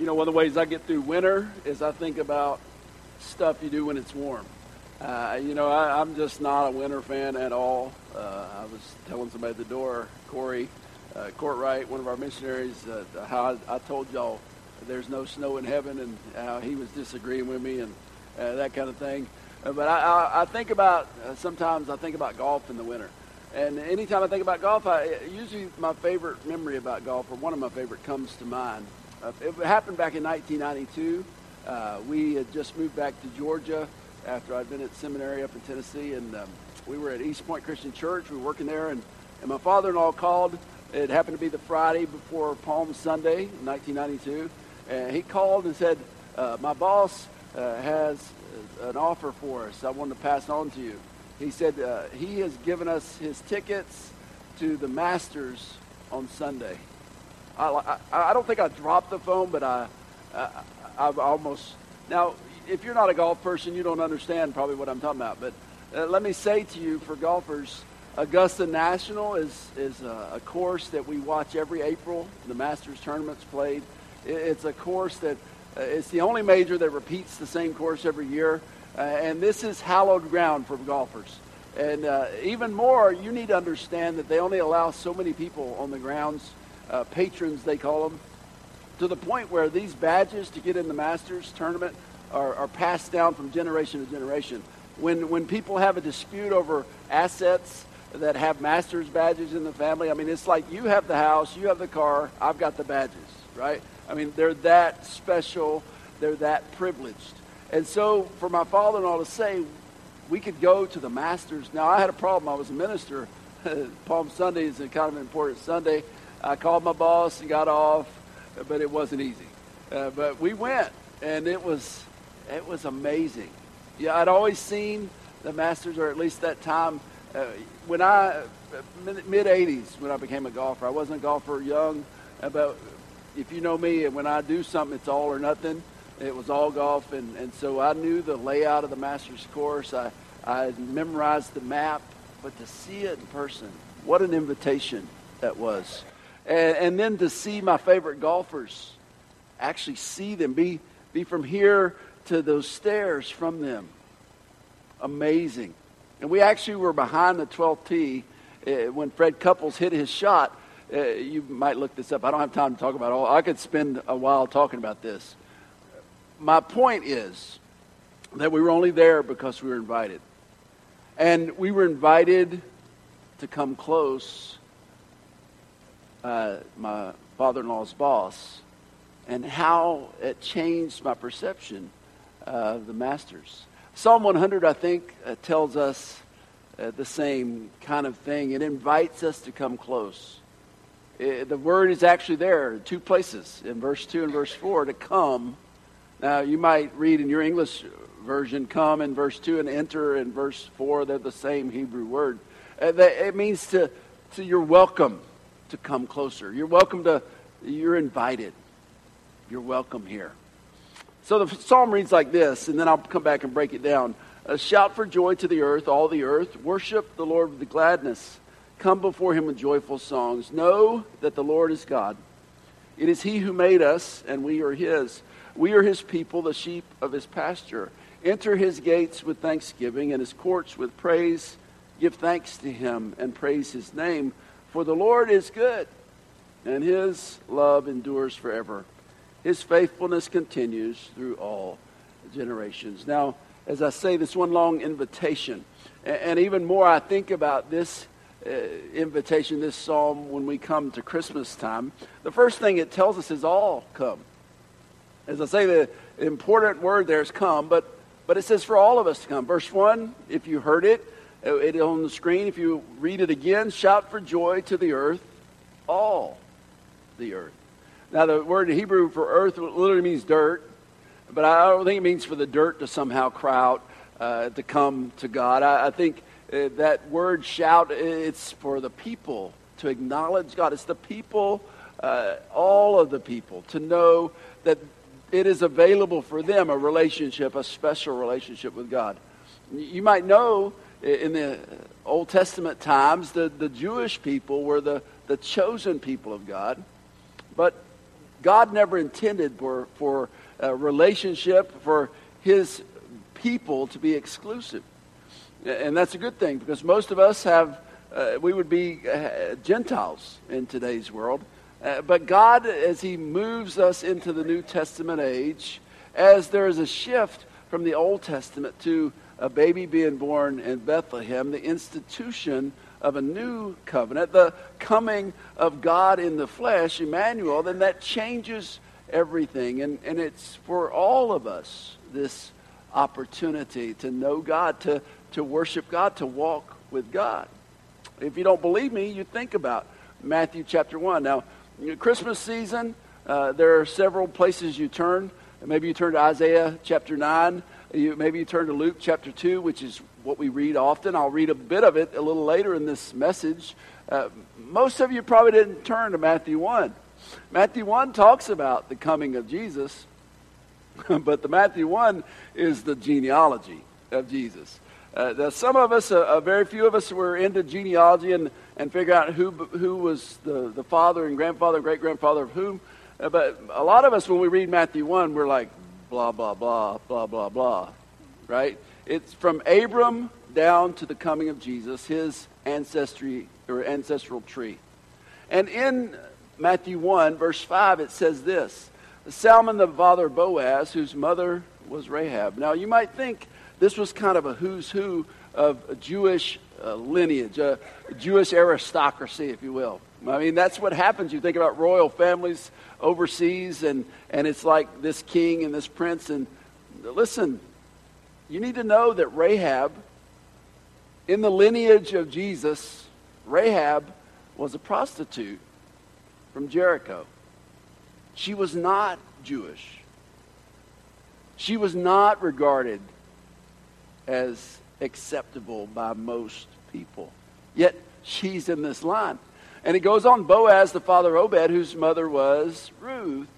You know, one of the ways I get through winter is I think about stuff you do when it's warm. Uh, you know, I, I'm just not a winter fan at all. Uh, I was telling somebody at the door, Corey uh, Courtwright, one of our missionaries, uh, how I, I told y'all there's no snow in heaven and how he was disagreeing with me and uh, that kind of thing. Uh, but I, I, I think about, uh, sometimes I think about golf in the winter. And anytime I think about golf, I, usually my favorite memory about golf, or one of my favorite, comes to mind. Uh, it happened back in 1992. Uh, we had just moved back to Georgia after I'd been at seminary up in Tennessee, and um, we were at East Point Christian Church. We were working there, and, and my father-in-law called. It happened to be the Friday before Palm Sunday, 1992, and he called and said, uh, "My boss uh, has an offer for us. I want to pass on to you." He said uh, he has given us his tickets to the Masters on Sunday. I, I, I don't think I dropped the phone, but I, I, I've almost. Now, if you're not a golf person, you don't understand probably what I'm talking about. But uh, let me say to you, for golfers, Augusta National is, is a, a, course that we watch every April. The Masters tournament's played. It, it's a course that uh, it's the only major that repeats the same course every year. Uh, and this is hallowed ground for golfers. And uh, even more, you need to understand that they only allow so many people on the grounds uh, patrons, they call them, to the point where these badges to get in the Masters tournament are, are passed down from generation to generation. When, when people have a dispute over assets that have Masters badges in the family, I mean, it's like you have the house, you have the car, I've got the badges, right? I mean, they're that special, they're that privileged. And so for my father-in-law to say, we could go to the Masters. Now, I had a problem. I was a minister. Palm Sunday is kind of an important Sunday. I called my boss and got off, but it wasn't easy. Uh, but we went, and it was it was amazing. Yeah, I'd always seen the Masters, or at least that time uh, when I mid '80s when I became a golfer. I wasn't a golfer young, uh, but if you know me, when I do something, it's all or nothing. It was all golf, and, and so I knew the layout of the Masters course. I I memorized the map, but to see it in person, what an invitation that was and, and then to see my favorite golfers, actually see them, be, be from here to those stairs from them. Amazing. And we actually were behind the 12th tee uh, when Fred Couples hit his shot. Uh, you might look this up. I don't have time to talk about all. I could spend a while talking about this. My point is that we were only there because we were invited. And we were invited to come close uh, my father-in-law's boss and how it changed my perception of the masters. Psalm 100, I think, uh, tells us uh, the same kind of thing. It invites us to come close. It, uh, the word is actually there, two places, in verse 2 and verse 4, to come. Now, you might read in your English version, come in verse 2 and enter in verse 4. They're the same Hebrew word. Uh, it means to, to you're welcome to come closer. You're welcome to, you're invited. You're welcome here. So the psalm reads like this, and then I'll come back and break it down. A shout for joy to the earth, all the earth. Worship the Lord with gladness. Come before him with joyful songs. Know that the Lord is God. It is he who made us, and we are his. We are his people, the sheep of his pasture. Enter his gates with thanksgiving and his courts with praise. Give thanks to him and praise his name. For the Lord is good, and his love endures forever. His faithfulness continues through all generations. Now, as I say, this one long invitation, and even more, I think about this uh, invitation, this psalm, when we come to Christmas time. The first thing it tells us is all come. As I say, the important word there is come, but, but it says for all of us to come. Verse 1, if you heard it, it on the screen. If you read it again, shout for joy to the earth, all the earth. Now, the word in Hebrew for earth literally means dirt, but I don't think it means for the dirt to somehow cry out uh, to come to God. I, I think uh, that word shout, it's for the people to acknowledge God. It's the people, uh, all of the people, to know that it is available for them a relationship, a special relationship with God. You might know in the Old Testament times, the, the Jewish people were the, the chosen people of God. But God never intended for, for a relationship, for his people to be exclusive. And that's a good thing because most of us have, uh, we would be uh, Gentiles in today's world. Uh, but God, as he moves us into the New Testament age, as there is a shift from the Old Testament to a baby being born in Bethlehem, the institution of a new covenant, the coming of God in the flesh, Emmanuel, then that changes everything. And, and it's for all of us this opportunity to know God, to, to worship God, to walk with God. If you don't believe me, you think about Matthew chapter 1. Now, Christmas season, uh, there are several places you turn. Maybe you turn to Isaiah chapter 9. You, maybe you turn to Luke chapter 2, which is what we read often. I'll read a bit of it a little later in this message. Uh, most of you probably didn't turn to Matthew 1. Matthew 1 talks about the coming of Jesus, but the Matthew 1 is the genealogy of Jesus. Uh, some of us, uh, very few of us, were into genealogy and, and figure out who, who was the, the father and grandfather, great grandfather of whom. Uh, but a lot of us, when we read Matthew 1, we're like, blah, blah, blah, blah, blah, blah, right? It's from Abram down to the coming of Jesus, his ancestry or ancestral tree. And in Matthew 1, verse 5, it says this Salmon, the father of Boaz, whose mother was Rahab. Now, you might think this was kind of a who's who of Jewish uh, lineage, a Jewish aristocracy, if you will. I mean, that's what happens. You think about royal families overseas, and, and it's like this king and this prince. And listen, you need to know that Rahab, in the lineage of Jesus, Rahab was a prostitute from Jericho. She was not Jewish. She was not regarded as acceptable by most people. Yet she's in this line. And it goes on Boaz, the father of Obed, whose mother was Ruth.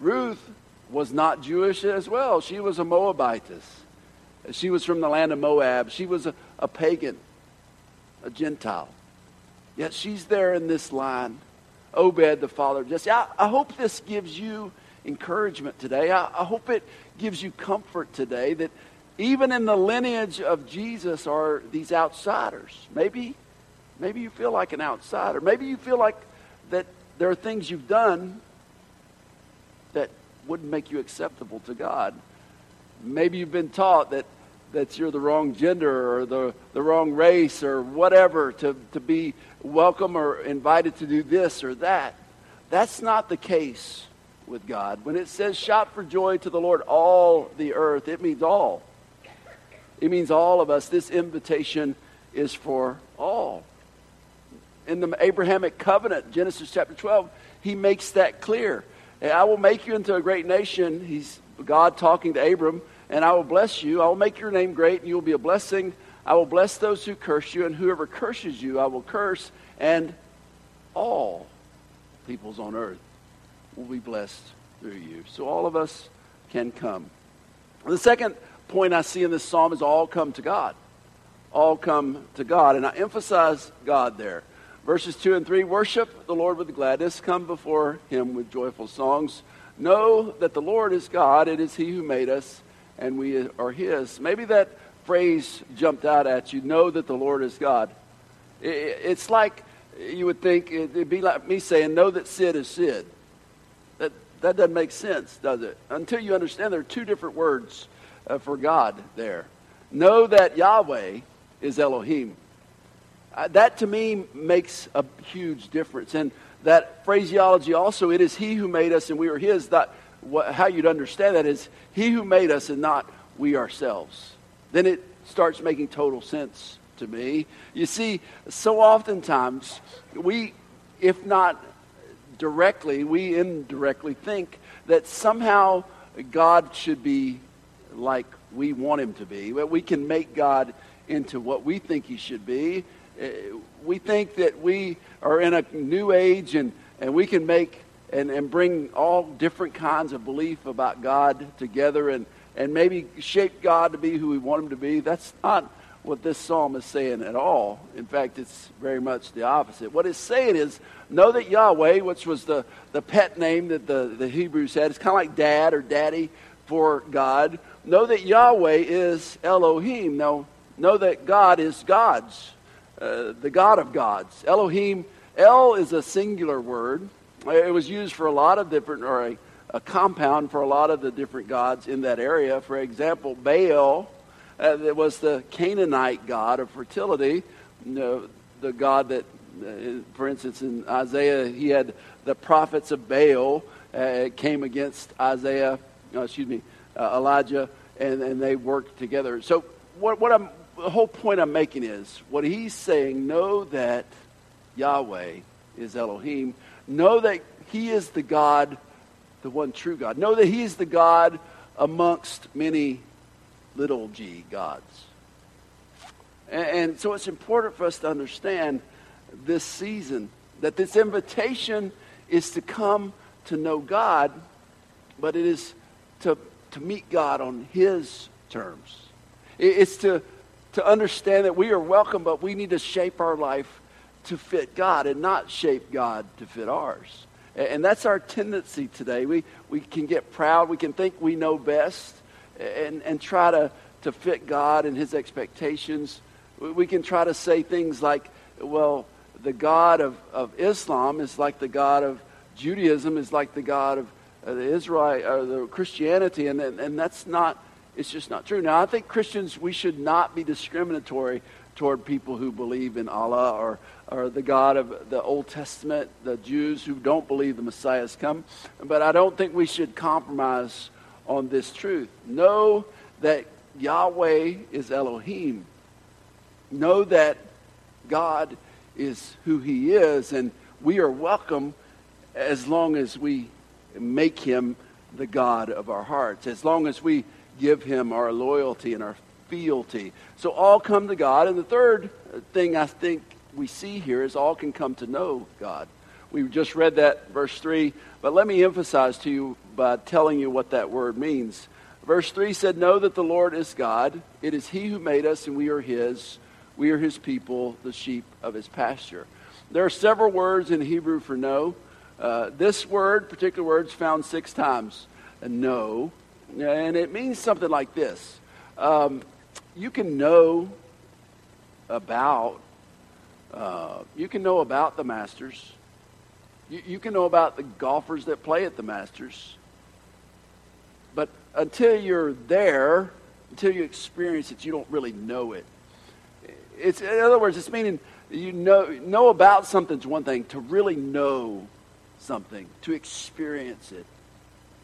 Ruth was not Jewish as well. She was a Moabitess. She was from the land of Moab. She was a, a pagan, a Gentile. Yet she's there in this line. Obed, the father of Jesse. I, I hope this gives you encouragement today. I, I hope it gives you comfort today that even in the lineage of Jesus are these outsiders. Maybe Maybe you feel like an outsider. Maybe you feel like that there are things you've done that wouldn't make you acceptable to God. Maybe you've been taught that, that you're the wrong gender or the, the wrong race or whatever to, to be welcome or invited to do this or that. That's not the case with God. When it says shout for joy to the Lord, all the earth, it means all. It means all of us. This invitation is for all in the Abrahamic covenant, Genesis chapter 12, he makes that clear. I will make you into a great nation. He's God talking to Abram, and I will bless you. I will make your name great, and you will be a blessing. I will bless those who curse you, and whoever curses you, I will curse, and all peoples on earth will be blessed through you. So all of us can come. The second point I see in this psalm is all come to God. All come to God. And I emphasize God there. Verses 2 and 3 Worship the Lord with gladness, come before him with joyful songs. Know that the Lord is God, it is he who made us, and we are his. Maybe that phrase jumped out at you know that the Lord is God. It's like you would think it'd be like me saying, Know that Sid is Sid. That, that doesn't make sense, does it? Until you understand there are two different words uh, for God there. Know that Yahweh is Elohim. Uh, that to me makes a huge difference. And that phraseology also, it is He who made us and we are His. That, what, how you'd understand that is He who made us and not we ourselves. Then it starts making total sense to me. You see, so oftentimes we, if not directly, we indirectly think that somehow God should be like we want him to be. That we can make God into what we think he should be. Uh, we think that we are in a new age and, and we can make and, and bring all different kinds of belief about God together and, and maybe shape God to be who we want him to be. That's not what this psalm is saying at all. In fact, it's very much the opposite. What it's saying is, know that Yahweh, which was the, the pet name that the, the Hebrews had, it's kind of like dad or daddy for God. Know that Yahweh is Elohim. Now, know that God is God's, uh, the God of gods. Elohim, El is a singular word. It was used for a lot of different, or a, a compound for a lot of the different gods in that area. For example, Baal uh, was the Canaanite god of fertility, you know, the god that, uh, for instance, in Isaiah, he had the prophets of Baal uh, came against Isaiah, uh, excuse me, uh, Elijah, and, and they worked together. So what, what I'm, the whole point I'm making is, what he's saying, know that Yahweh is Elohim. Know that he is the God, the one true God. Know that he is the God amongst many little g gods. And, and so it's important for us to understand this season that this invitation is to come to know God, but it is to, to meet God on His terms. It's to, to understand that we are welcome, but we need to shape our life to fit God and not shape God to fit ours. And that's our tendency today. We, we can get proud. We can think we know best and, and try to, to fit God and his expectations. We can try to say things like, well, the God of, of Islam is like the God of Judaism, is like the God of uh, the Israel or the Christianity, and, and, and that's not, it's just not true. Now, I think Christians, we should not be discriminatory toward people who believe in Allah or, or the God of the Old Testament, the Jews who don't believe the Messiah has come. But I don't think we should compromise on this truth. Know that Yahweh is Elohim. Know that God is who He is, and we are welcome as long as we make Him the God of our hearts, as long as we give Him our loyalty and our fealty. So all come to God. And the third thing I think we see here is all can come to know God. We just read that verse 3, but let me emphasize to you by telling you what that word means. Verse 3 said, Know that the Lord is God. It is He who made us, and we are His. We are His people, the sheep of His pasture. There are several words in Hebrew for know. Uh, this word, particular word, is found six times. know. And it means something like this um, You can know about, uh, you can know about the Masters. You, you can know about the golfers that play at the Masters. But until you're there, until you experience it, you don't really know it. It's, in other words, it's meaning you know, know about something's one thing. To really know something, to experience it,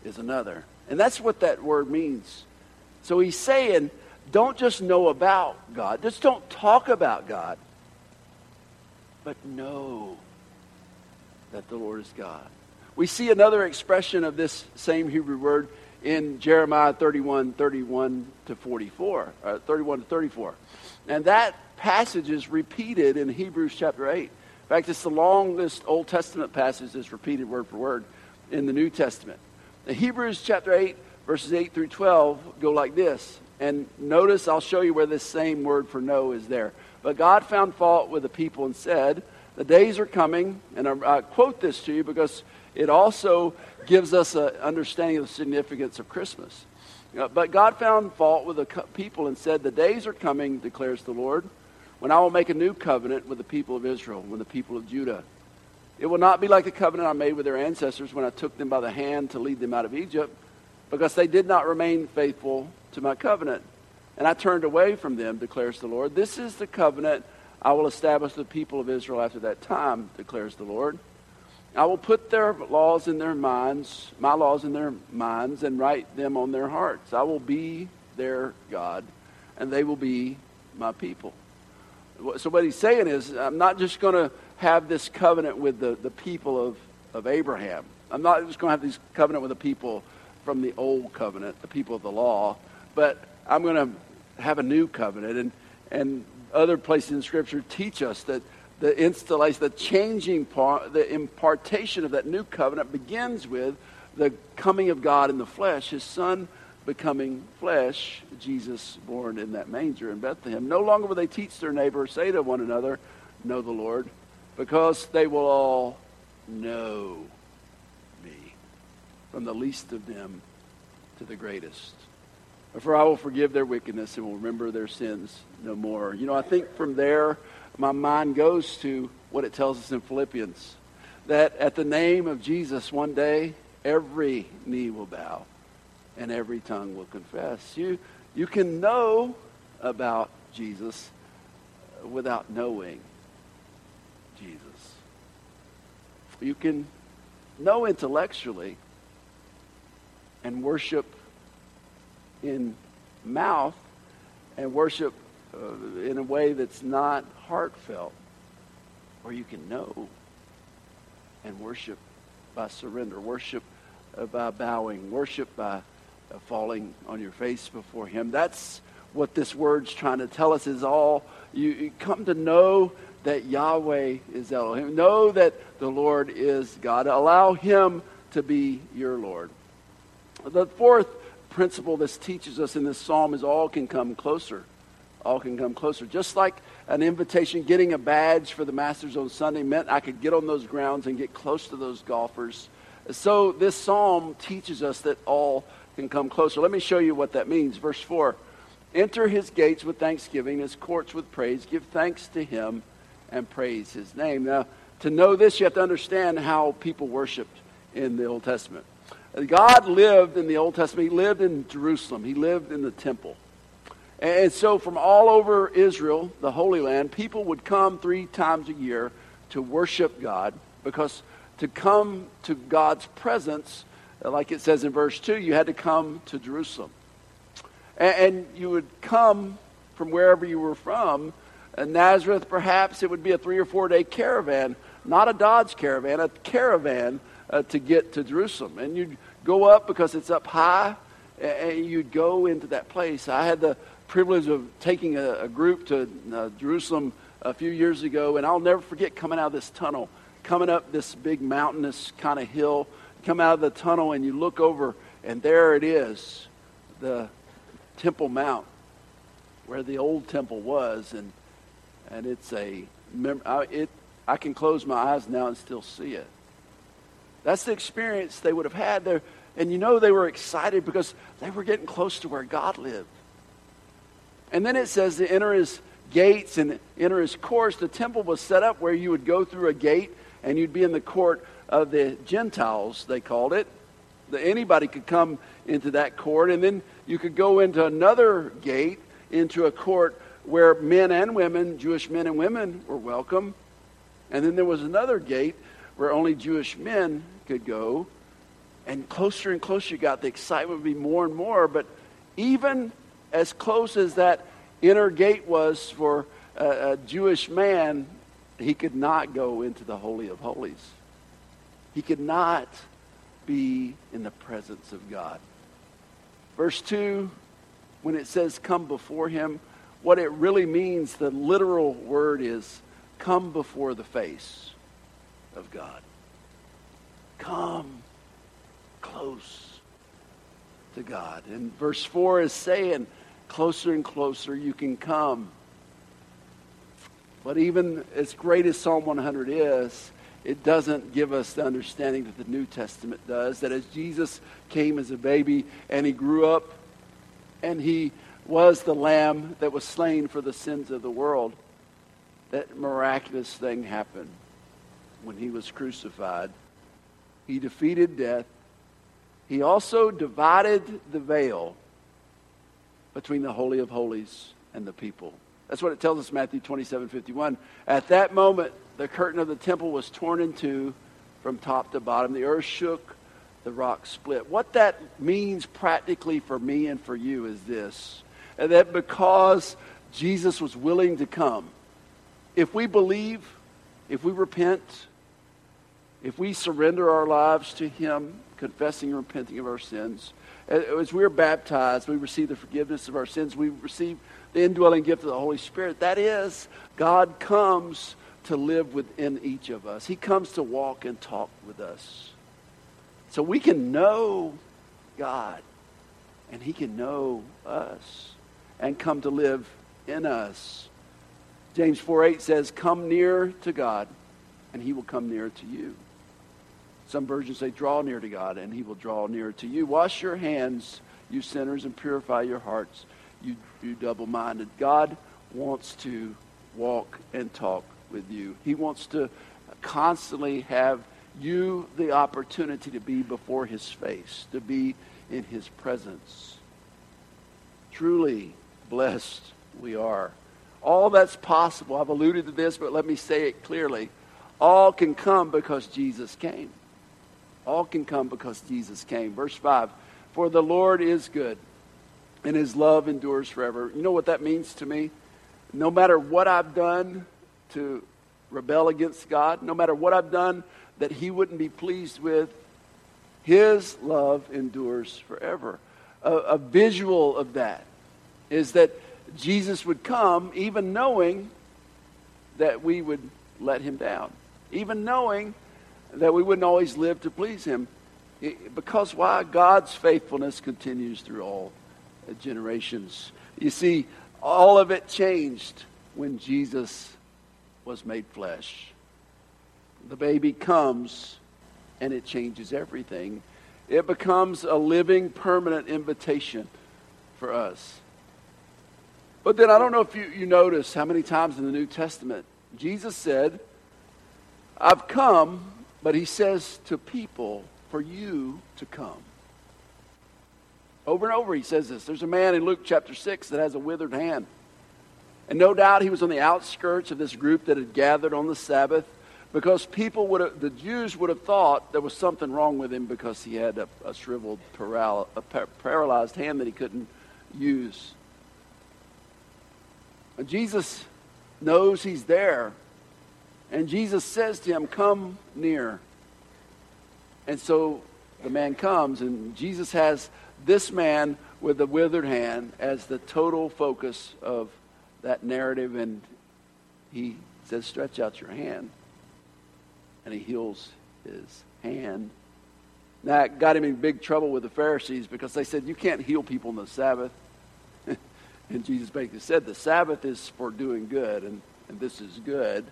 is another. And that's what that word means. So he's saying, don't just know about God, just don't talk about God, but know that the Lord is God. We see another expression of this same Hebrew word in Jeremiah 31, 31 to 44, uh, 31 to 34. And that passage is repeated in Hebrews chapter 8. In fact, it's the longest Old Testament passage that's repeated word for word in the New Testament. The Hebrews chapter 8, verses 8 through 12 go like this. And notice, I'll show you where this same word for know is there. But God found fault with the people and said, The days are coming, and I, I quote this to you because it also gives us an understanding of the significance of Christmas. Uh, but God found fault with the people and said, The days are coming, declares the Lord, when I will make a new covenant with the people of Israel, with the people of Judah. It will not be like the covenant I made with their ancestors when I took them by the hand to lead them out of Egypt, because they did not remain faithful to my covenant. And I turned away from them, declares the Lord. This is the covenant I will establish the people of Israel after that time, declares the Lord. I will put their laws in their minds, my laws in their minds, and write them on their hearts. I will be their God, and they will be my people. So, what he's saying is, I'm not just going to have this covenant with the, the people of, of Abraham. I'm not just going to have this covenant with the people from the old covenant, the people of the law, but I'm going to have a new covenant. And, and other places in Scripture teach us that the installation, the changing part, the impartation of that new covenant begins with the coming of God in the flesh, his son becoming flesh, Jesus born in that manger in Bethlehem. No longer will they teach their neighbor, say to one another, Know the Lord, because they will all know me, from the least of them to the greatest. For I will forgive their wickedness and will remember their sins no more. You know, I think from there, my mind goes to what it tells us in Philippians that at the name of Jesus, one day, every knee will bow and every tongue will confess. You, you can know about Jesus without knowing Jesus. You can know intellectually and worship in mouth and worship uh, in a way that's not heartfelt. Or you can know and worship by surrender, worship uh, by bowing, worship by uh, falling on your face before Him. That's what this word's trying to tell us is all you, you come to know that Yahweh is Elohim. Know that the Lord is God. Allow Him to be your Lord. The fourth principle this teaches us in this psalm is all can come closer. All can come closer. Just like an invitation, getting a badge for the Masters on Sunday meant I could get on those grounds and get close to those golfers. So this psalm teaches us that all can come closer. Let me show you what that means. Verse 4 Enter his gates with thanksgiving, his courts with praise. Give thanks to him and praise his name. Now, to know this, you have to understand how people worshiped in the Old Testament. God lived in the Old Testament, He lived in Jerusalem, He lived in the temple. And so, from all over Israel, the Holy Land, people would come three times a year to worship God because to come to God's presence, uh, like it says in verse 2, you had to come to Jerusalem. And you would come from wherever you were from. Nazareth, perhaps it would be a three or four day caravan, not a Dodge caravan, a caravan uh, to get to Jerusalem. And you'd go up because it's up high, and you'd go into that place. I had the privilege of taking a, a group to uh, Jerusalem a few years ago, and I'll never forget coming out of this tunnel, coming up this big mountainous kind of hill, come out of the tunnel, and you look over, and there it is, the Temple Mount, where the old temple was, and and it's a it. I can close my eyes now and still see it. That's the experience they would have had there. And you know they were excited because they were getting close to where God lived. And then it says to enter his gates and enter his courts. The temple was set up where you would go through a gate and you'd be in the court of the Gentiles, they called it. Anybody could come into that court. And then you could go into another gate, into a court where men and women, Jewish men and women, were welcome. And then there was another gate where only Jewish men could go. And closer and closer you got, the excitement would be more and more. But even as close as that inner gate was for a, a Jewish man, he could not go into the Holy of Holies. He could not be in the presence of God. Verse 2, when it says come before him, what it really means, the literal word is come before the face of God. Come close to God. And verse 4 is saying, closer and closer you can come. But even as great as Psalm 100 is, it doesn't give us the understanding that the New Testament does. That as Jesus came as a baby and he grew up and he was the lamb that was slain for the sins of the world, that miraculous thing happened when he was crucified. He defeated death. He also divided the veil between the Holy of Holies and the people. That's what it tells us, Matthew 27 51. At that moment, the curtain of the temple was torn in two from top to bottom. The earth shook, the rock split. What that means practically for me and for you is this that because Jesus was willing to come, if we believe, if we repent, if we surrender our lives to Him, confessing and repenting of our sins, as we're baptized, we receive the forgiveness of our sins, we receive the indwelling gift of the Holy Spirit. That is, God comes to live within each of us, He comes to walk and talk with us. So we can know God. and he can know us and come to live in us. James 4 8 says, Come near to God, and he will come near to you. Some versions say, Draw near to God, and he will draw near to you. Wash your hands, you sinners, and purify your hearts, you, you double minded. God wants to walk and talk with you. He wants to constantly have you the opportunity to be before his face, to be in his presence. Truly blessed we are. All that's possible, I've alluded to this, but let me say it clearly. All can come because Jesus came. All can come because Jesus came. Verse 5 For the Lord is good, and his love endures forever. You know what that means to me? No matter what I've done to rebel against God, no matter what I've done that he wouldn't be pleased with, his love endures forever. A, a visual of that is that Jesus would come even knowing that we would let him down, even knowing that we wouldn't always live to please him. Because why? God's faithfulness continues through all generations. You see, all of it changed when Jesus was made flesh. The baby comes and it changes everything. It becomes a living, permanent invitation for us. But then I don't know if you, you notice how many times in the New Testament Jesus said, I've come, but he says to people, for you to come. Over and over he says this. There's a man in Luke chapter 6 that has a withered hand. And no doubt he was on the outskirts of this group that had gathered on the Sabbath because people would have, the Jews would have thought there was something wrong with him because he had a, a shriveled, paral, a paralyzed hand that he couldn't use. Jesus knows he's there. And Jesus says to him, Come near. And so the man comes, and Jesus has this man with the withered hand as the total focus of that narrative, and he says, Stretch out your hand. And he heals his hand. It got him in big trouble with the Pharisees because they said, You can't heal people on the Sabbath. And Jesus basically said, The Sabbath is for doing good, and, and this is good.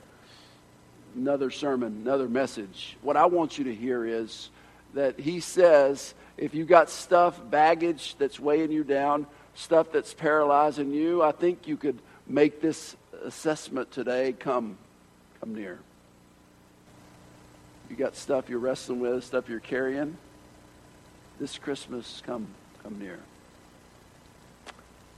Another sermon, another message. What I want you to hear is that he says, if you've got stuff, baggage that's weighing you down, stuff that's paralyzing you, I think you could make this assessment today come come near. You got stuff you're wrestling with, stuff you're carrying. This Christmas, come come near.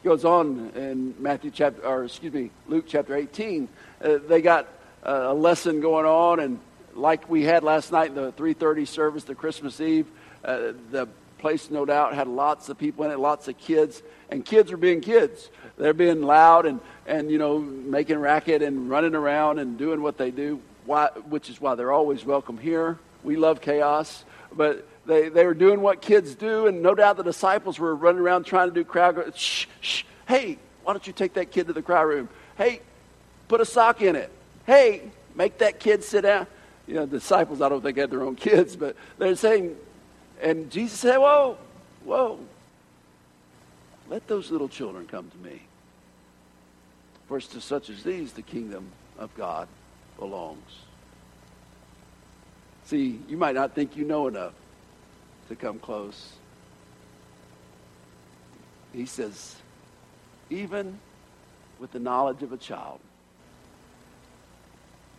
Goes on in Matthew chapter, or excuse me, Luke chapter 18. Uh, they got uh, a lesson going on, and like we had last night the 3:30 service, the Christmas Eve, uh, the place no doubt had lots of people in it, lots of kids, and kids are being kids. They're being loud and, and you know, making racket and running around and doing what they do, why, which is why they're always welcome here. We love chaos, but they, they were doing what kids do, and no doubt the disciples were running around trying to do crowd. Shh, shh. Hey, why don't you take that kid to the crowd room? Hey, put a sock in it. Hey, make that kid sit down. You know, disciples, I don't think had their own kids, but they're saying, and Jesus said, Whoa, whoa, let those little children come to me. For to such as these, the kingdom of God belongs. See, you might not think you know enough to come close. He says, even with the knowledge of a child,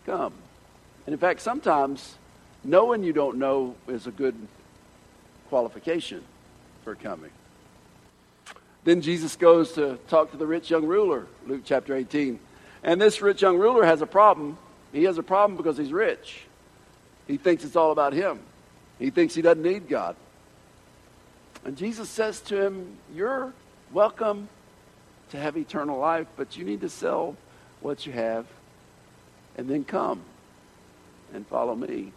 come. And in fact, sometimes knowing you don't know is a good qualification for coming. Then Jesus goes to talk to the rich young ruler, Luke chapter 18. And this rich young ruler has a problem. He has a problem because he's rich. He thinks it's all about him. He thinks he doesn't need God. And Jesus says to him, You're welcome to have eternal life, but you need to sell what you have and then come and follow me.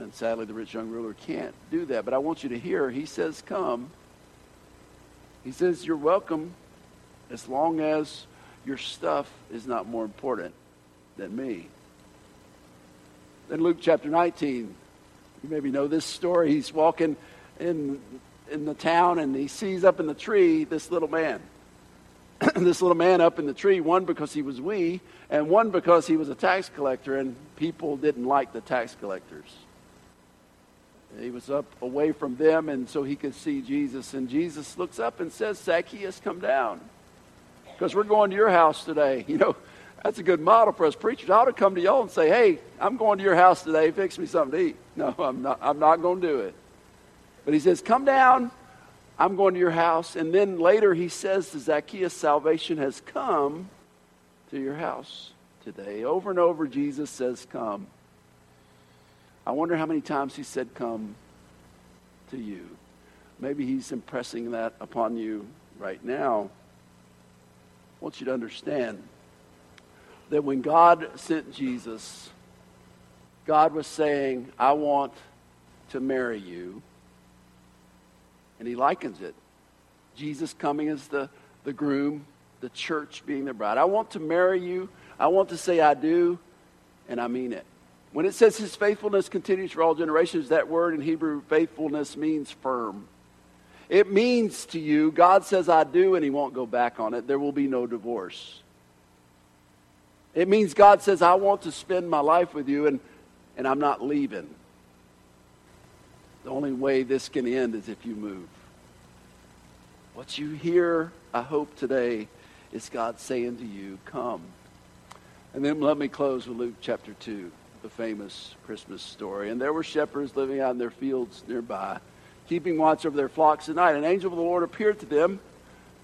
And sadly, the rich young ruler can't do that. But I want you to hear, he says, Come. He says, You're welcome as long as your stuff is not more important than me. Then Luke chapter 19, you maybe know this story. He's walking in in the town and he sees up in the tree this little man. this little man up in the tree, one because he was wee, and one because he was a tax collector, and people didn't like the tax collectors. He was up away from them, and so he could see Jesus. And Jesus looks up and says, Zacchaeus, come down. Because we're going to your house today. You know, that's a good model for us preachers. I ought to come to y'all and say, hey, I'm going to your house today. Fix me something to eat. No, I'm not, I'm not going to do it. But he says, come down. I'm going to your house. And then later he says to Zacchaeus, salvation has come to your house today. Over and over, Jesus says, come. I wonder how many times he said, come to you. Maybe he's impressing that upon you right now. I want you to understand that when God sent Jesus, God was saying, I want to marry you. And he likens it. Jesus coming as the, the groom, the church being the bride. I want to marry you. I want to say I do, and I mean it. When it says his faithfulness continues for all generations, that word in Hebrew, faithfulness, means firm. It means to you, God says I do, and he won't go back on it. There will be no divorce. It means God says, I want to spend my life with you, and, and I'm not leaving. The only way this can end is if you move. What you hear, I hope, today is God saying to you, Come. And then let me close with Luke chapter 2, the famous Christmas story. And there were shepherds living out in their fields nearby, keeping watch over their flocks at night. An angel of the Lord appeared to them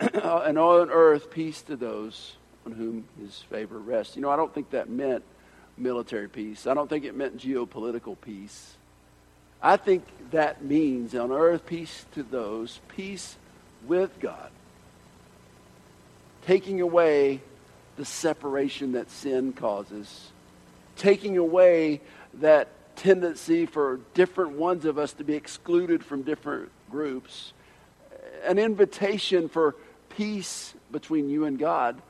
and on earth peace to those on whom his favor rests. You know, I don't think that meant military peace. I don't think it meant geopolitical peace. I think that means on earth peace to those, peace with God. Taking away the separation that sin causes. Taking away that tendency for different ones of us to be excluded from different groups. An invitation for peace between you and God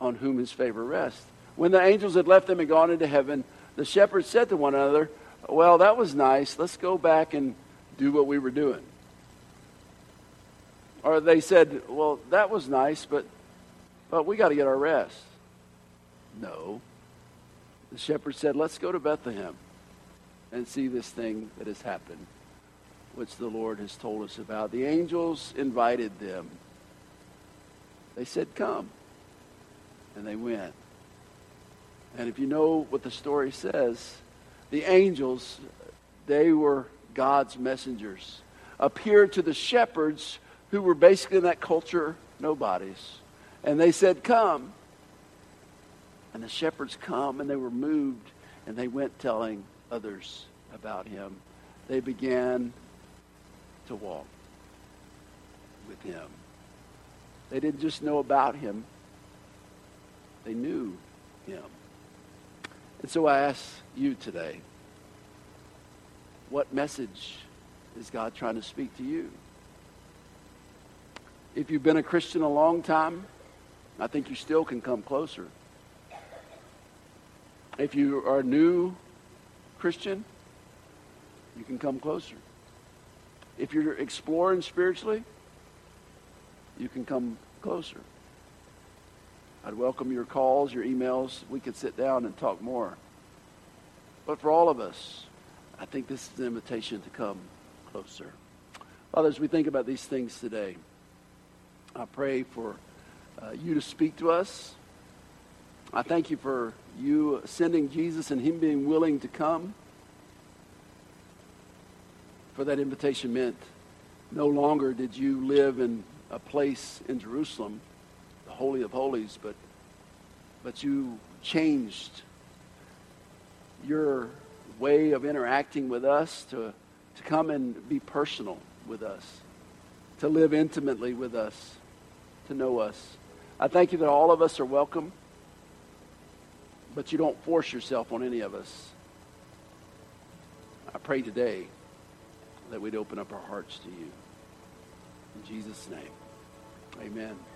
on whom his favor rests. When the angels had left them and gone into heaven, the shepherds said to one another, Well, that was nice. Let's go back and do what we were doing. Or they said, Well, that was nice, but, but we got to get our rest. No. The shepherds said, Let's go to Bethlehem and see this thing that has happened, which the Lord has told us about. The angels invited them they said, Come. And they went. And if you know what the story says, the angels, they were God's messengers, appeared to the shepherds who were basically in that culture nobodies. And they said, Come. And the shepherds come and they were moved and they went telling others about him. They began to walk with him. They didn't just know about him, they knew him. And so I ask you today what message is God trying to speak to you? If you've been a Christian a long time, I think you still can come closer. If you are a new Christian, you can come closer. If you're exploring spiritually, you can come closer. I'd welcome your calls, your emails. We could sit down and talk more. But for all of us, I think this is an invitation to come closer. Father, as we think about these things today, I pray for uh, you to speak to us. I thank you for you sending Jesus and him being willing to come. For that invitation meant no longer did you live in a place in Jerusalem, the Holy of Holies, but, but you changed your way of interacting with us to, to come and be personal with us. to live intimately with us, to know us. I thank you that all of us are welcome, but you don't force yourself on any of us. I pray today that we'd open up our hearts to you. In Jesus' name, amen.